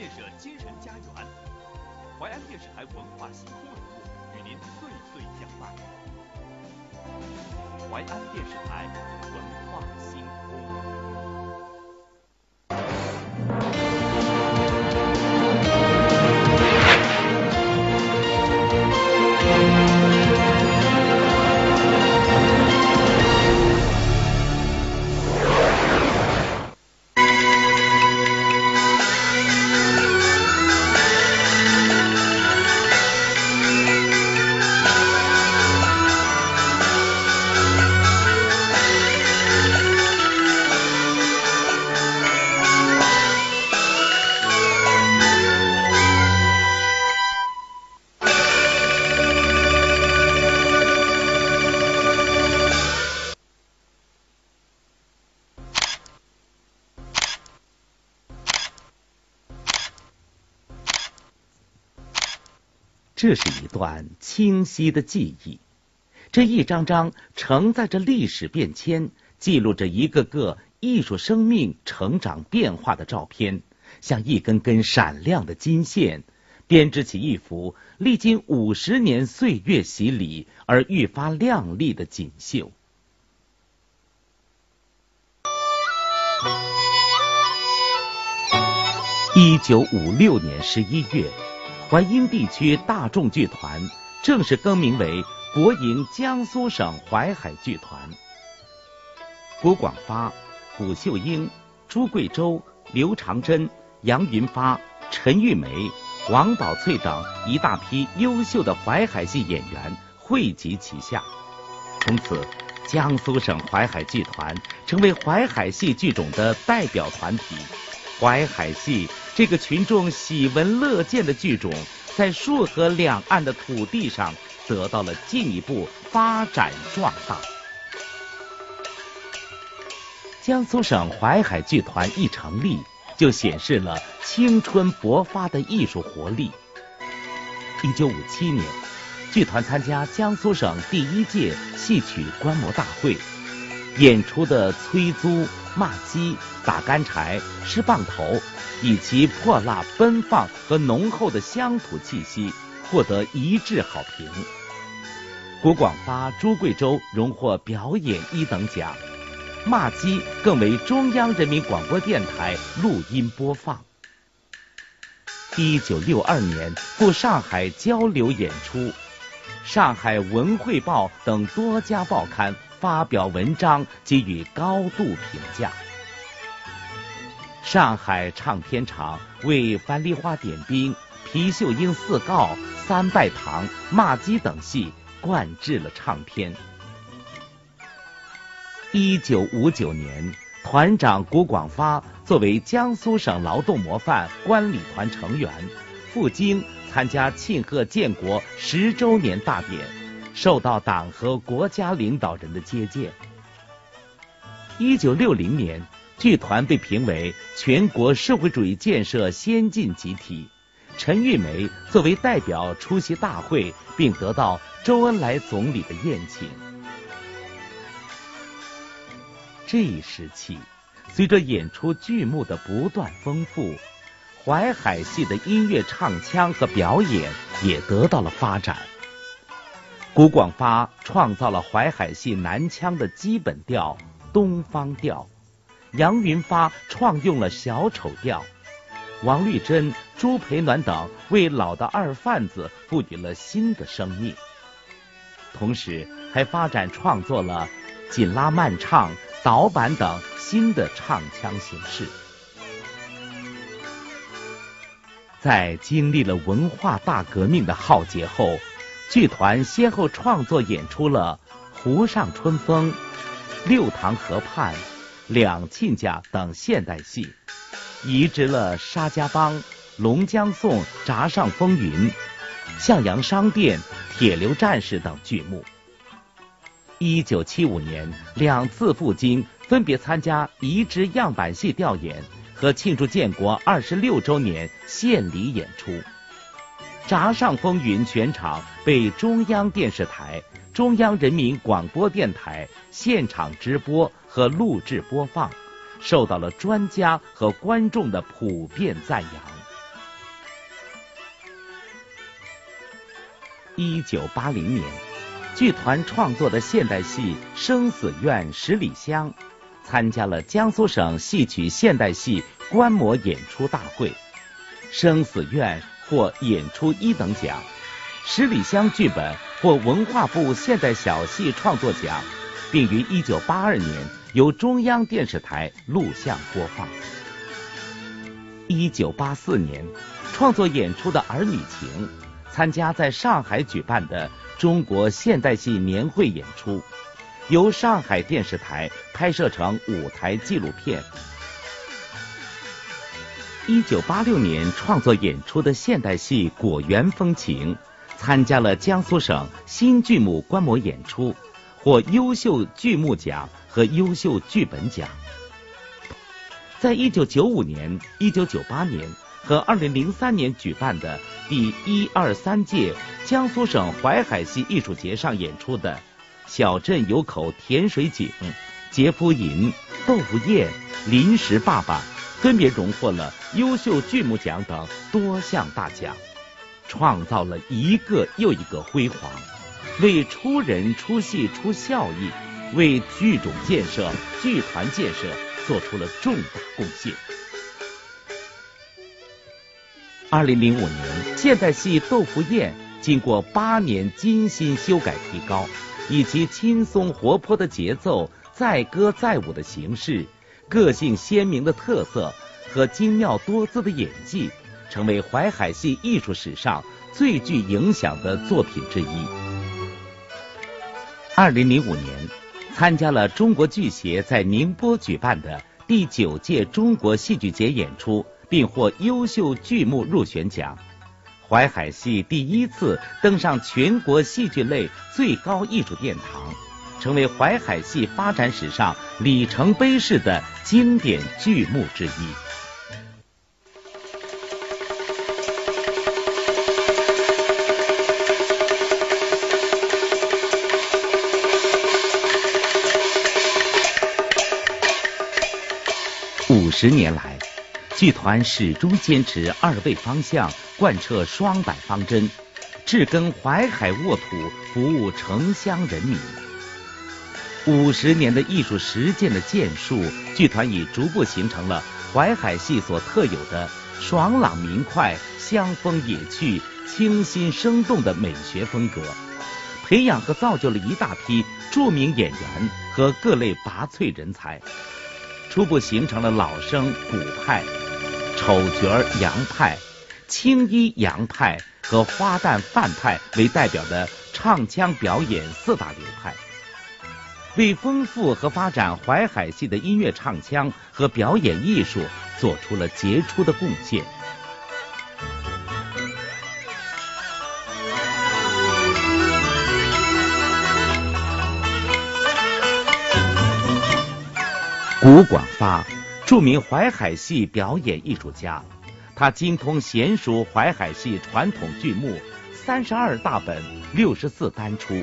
建设精神家园。淮安电视台文化星空栏目与您岁岁相伴。淮安电视台文化星空。这是一段清晰的记忆，这一张张承载着历史变迁、记录着一个个艺术生命成长变化的照片，像一根根闪亮的金线，编织起一幅历经五十年岁月洗礼而愈发亮丽的锦绣。一九五六年十一月。淮阴地区大众剧团正式更名为国营江苏省淮海剧团。谷广发、谷秀英、朱贵洲、刘长珍、杨云发、陈玉梅、王宝翠等一大批优秀的淮海戏演员汇集旗下，从此江苏省淮海剧团成为淮海戏剧种的代表团体。淮海戏这个群众喜闻乐见的剧种，在束河两岸的土地上得到了进一步发展壮大。江苏省淮海剧团一成立，就显示了青春勃发的艺术活力。一九五七年，剧团参加江苏省第一届戏曲观摩大会。演出的催租、骂鸡、打干柴、吃棒头，以其泼辣、奔放和浓厚的乡土气息，获得一致好评。郭广发、朱贵洲荣获表演一等奖，骂鸡更为中央人民广播电台录音播放。一九六二年赴上海交流演出，上海文汇报等多家报刊。发表文章给予高度评价。上海唱片厂为《樊梨花点兵》《皮秀英四告》《三拜堂》《骂鸡》等戏灌制了唱片。一九五九年，团长谷广发作为江苏省劳动模范观礼团成员，赴京参加庆贺建国十周年大典。受到党和国家领导人的接见。一九六零年，剧团被评为全国社会主义建设先进集体。陈玉梅作为代表出席大会，并得到周恩来总理的宴请。这一时期，随着演出剧目的不断丰富，淮海戏的音乐唱腔和表演也得到了发展。谷广发创造了淮海戏南腔的基本调东方调，杨云发创用了小丑调，王绿珍、朱培暖等为老的二贩子赋予了新的生命，同时还发展创作了紧拉慢唱、导板等新的唱腔形式。在经历了文化大革命的浩劫后。剧团先后创作演出了《湖上春风》《六塘河畔》《两亲家》等现代戏，移植了《沙家浜》《龙江颂》《闸上风云》《向阳商店》《铁流战士》等剧目。一九七五年，两次赴京，分别参加移植样板戏调演和庆祝建国二十六周年献礼演出。《闸上风云全场被中央电视台中央人民广播电台现场直播和录制播放受到了专家和观众的普遍赞扬。一九八零年剧团创作的现代戏生死院十里香参加了江苏省戏曲现代戏观摩演出大会生死院获演出一等奖，《十里香》剧本获文化部现代小戏创作奖，并于一九八二年由中央电视台录像播放。一九八四年，创作演出的《儿女情》，参加在上海举办的中国现代戏年会演出，由上海电视台拍摄成舞台纪录片。一九八六年创作演出的现代戏《果园风情》，参加了江苏省新剧目观摩演出，获优秀剧目奖和优秀剧本奖。在一九九五年、一九九八年和二零零三年举办的第一二三届江苏省淮海戏艺术节上演出的《小镇有口甜水井》《杰夫吟》《豆腐宴》《临时爸爸》，分别荣获了优秀剧目奖等多项大奖，创造了一个又一个辉煌，为出人出戏出效益，为剧种建设、剧团建设。做出了重大贡献。二零零五年，现代戏《豆腐宴》经过八年精心修改提高，以其轻松活泼的节奏、载歌载舞的形式、个性鲜明的特色和精妙多姿的演技，成为淮海戏艺术史上最具影响的作品之一。二零零五年。参加了中国剧协在宁波举办的第九届中国戏剧节演出，并获优秀剧目入选奖。淮海戏第一次登上全国戏剧类最高艺术殿堂，成为淮海戏发展史上里程碑式的经典剧目之一。五十年来，剧团始终坚持二位方向，贯彻双百方针，治根淮海沃土，服务城乡人民。五十年的艺术实践的建树，剧团已逐步形成了淮海戏所特有的爽朗明快、香风野趣、清新生动的美学风格，培养和造就了一大批著名演员和各类拔萃人才。初步形成了老生古派、丑角杨派、青衣杨派和花旦范派为代表的唱腔表演四大流派，为丰富和发展淮海戏的音乐唱腔和表演艺术做出了杰出的贡献。古广发，著名淮海戏表演艺术家，他精通娴熟淮海戏传统剧目，三十二大本，六十四单出。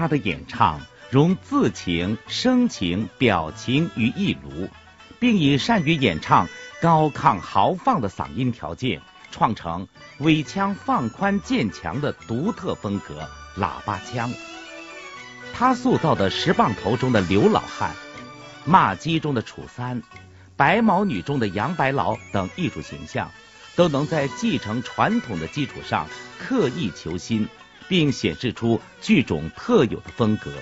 他的演唱融字情、声情、表情于一炉，并以善于演唱高亢豪放的嗓音条件，创成尾腔放宽渐强的独特风格——喇叭腔。他塑造的十棒头中的刘老汉、骂鸡中的楚三、白毛女中的杨白劳等艺术形象，都能在继承传统的基础上刻意求新，并显示出剧种特有的风格。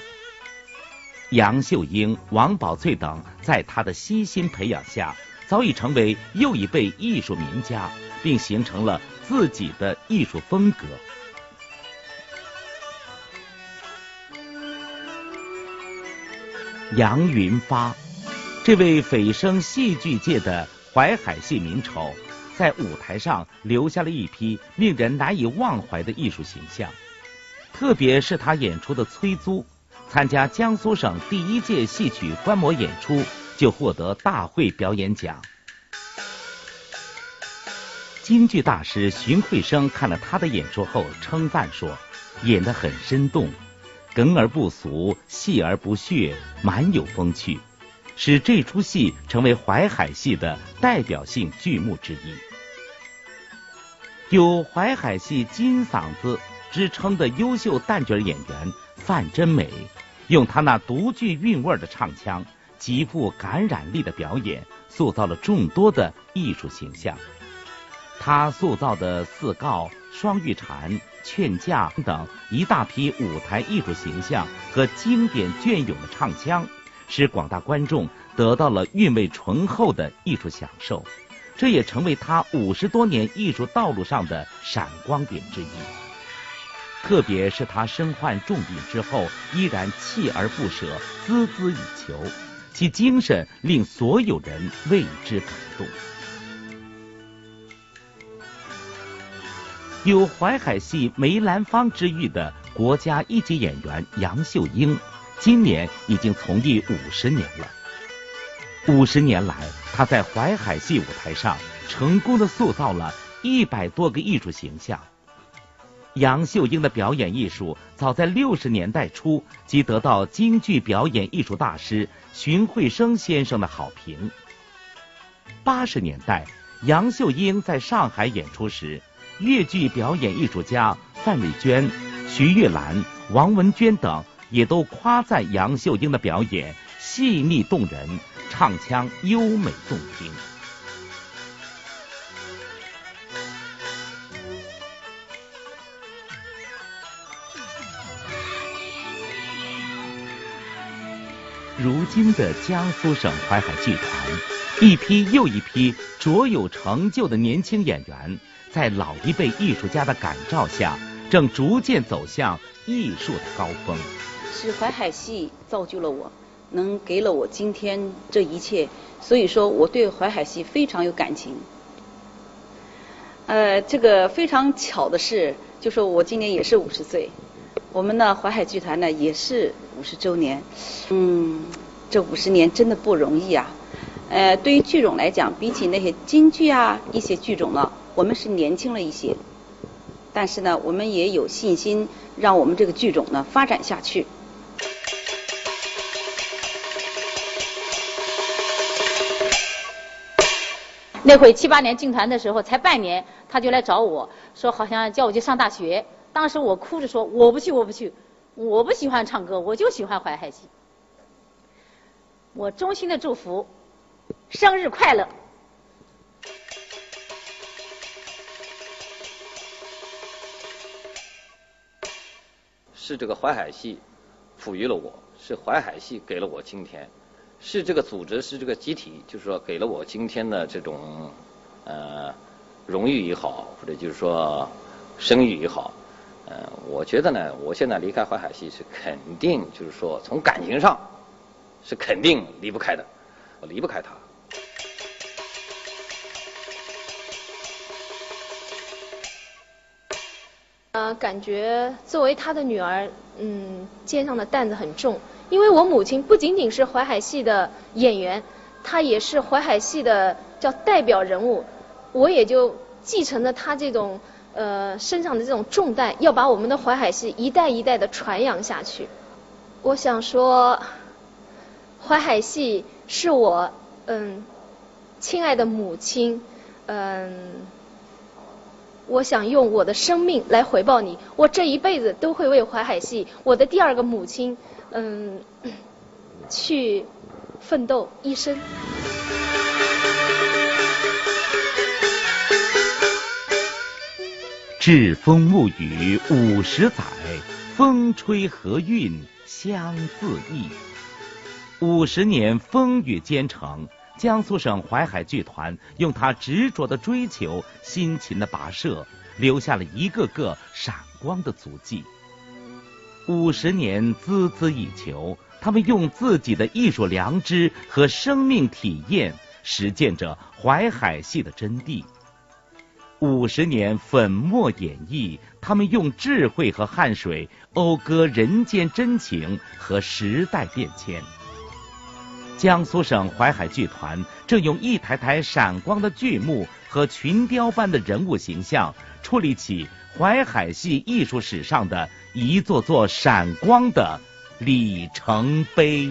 杨秀英、王宝翠等在他的悉心培养下，早已成为又一辈艺术名家，并形成了自己的艺术风格。杨云发，这位蜚声戏剧界的淮海戏名丑，在舞台上留下了一批令人难以忘怀的艺术形象。特别是他演出的《崔租》，参加江苏省第一届戏曲观摩演出就获得大会表演奖。京剧大师荀慧生看了他的演出后称赞说：“演得很生动。”梗而不俗，细而不血，蛮有风趣，使这出戏成为淮海戏的代表性剧目之一。有淮海戏金嗓子之称的优秀旦角演员范真美，用她那独具韵味的唱腔、极富感染力的表演，塑造了众多的艺术形象。她塑造的四告、双玉蝉、劝嫁等一大批舞台艺术形象和经典隽永的唱腔，使广大观众得到了韵味醇厚的艺术享受。这也成为他五十多年艺术道路上的闪光点之一。特别是他身患重病之后，依然锲而不舍、孜孜以求，其精神令所有人为之感动。有淮海戏梅兰芳之誉的国家一级演员杨秀英，今年已经从艺五十年了。五十年来，他在淮海戏舞台上成功的塑造了一百多个艺术形象。杨秀英的表演艺术早在六十年代初即得到京剧表演艺术大师荀慧生先生的好评。八十年代，杨秀英在上海演出时，粤剧表演艺术家范丽娟、徐玉兰、王文娟等也都夸赞杨秀英的表演细腻动人。唱腔优美动听。今的江苏省淮海剧团，一批又一批卓有成就的年轻演员，在老一辈艺术家的感召下，正逐渐走向艺术的高峰。是淮海戏造就了我。能给了我今天这一切，所以说我对淮海戏非常有感情。呃，这个非常巧的是，就说我今年也是五十岁，我们呢淮海剧团呢也是五十周年。嗯，这五十年真的不容易啊。呃，对于剧种来讲，比起那些京剧啊一些剧种呢，我们是年轻了一些，但是呢，我们也有信心让我们这个剧种呢发展下去。那会七八年进团的时候，才半年，他就来找我说，好像叫我去上大学。当时我哭着说，我不去，我不去，我不喜欢唱歌，我就喜欢淮海戏。我衷心的祝福，生日快乐。是这个淮海戏赋予了我，是淮海戏给了我今天。是这个组织，是这个集体，就是说给了我今天的这种呃荣誉也好，或者就是说声誉也好，呃，我觉得呢，我现在离开淮海戏是肯定，就是说从感情上是肯定离不开的，我离不开他。呃，感觉作为他的女儿，嗯，肩上的担子很重。因为我母亲不仅仅是淮海戏的演员，她也是淮海戏的叫代表人物，我也就继承了她这种呃身上的这种重担，要把我们的淮海戏一代一代的传扬下去。我想说，淮海戏是我嗯亲爱的母亲，嗯，我想用我的生命来回报你，我这一辈子都会为淮海戏，我的第二个母亲。嗯，去奋斗一生。栉风沐雨五十载，风吹河韵相自忆。五十年风雨兼程，江苏省淮海剧团用他执着的追求、辛勤的跋涉，留下了一个个闪光的足迹。五十年孜孜以求，他们用自己的艺术良知和生命体验实践着淮海戏的真谛。五十年粉墨演绎，他们用智慧和汗水讴歌人间真情和时代变迁。江苏省淮海剧团正用一台台闪光的剧目和群雕般的人物形象，矗立起淮海戏艺术史上的。一座座闪光的里程碑。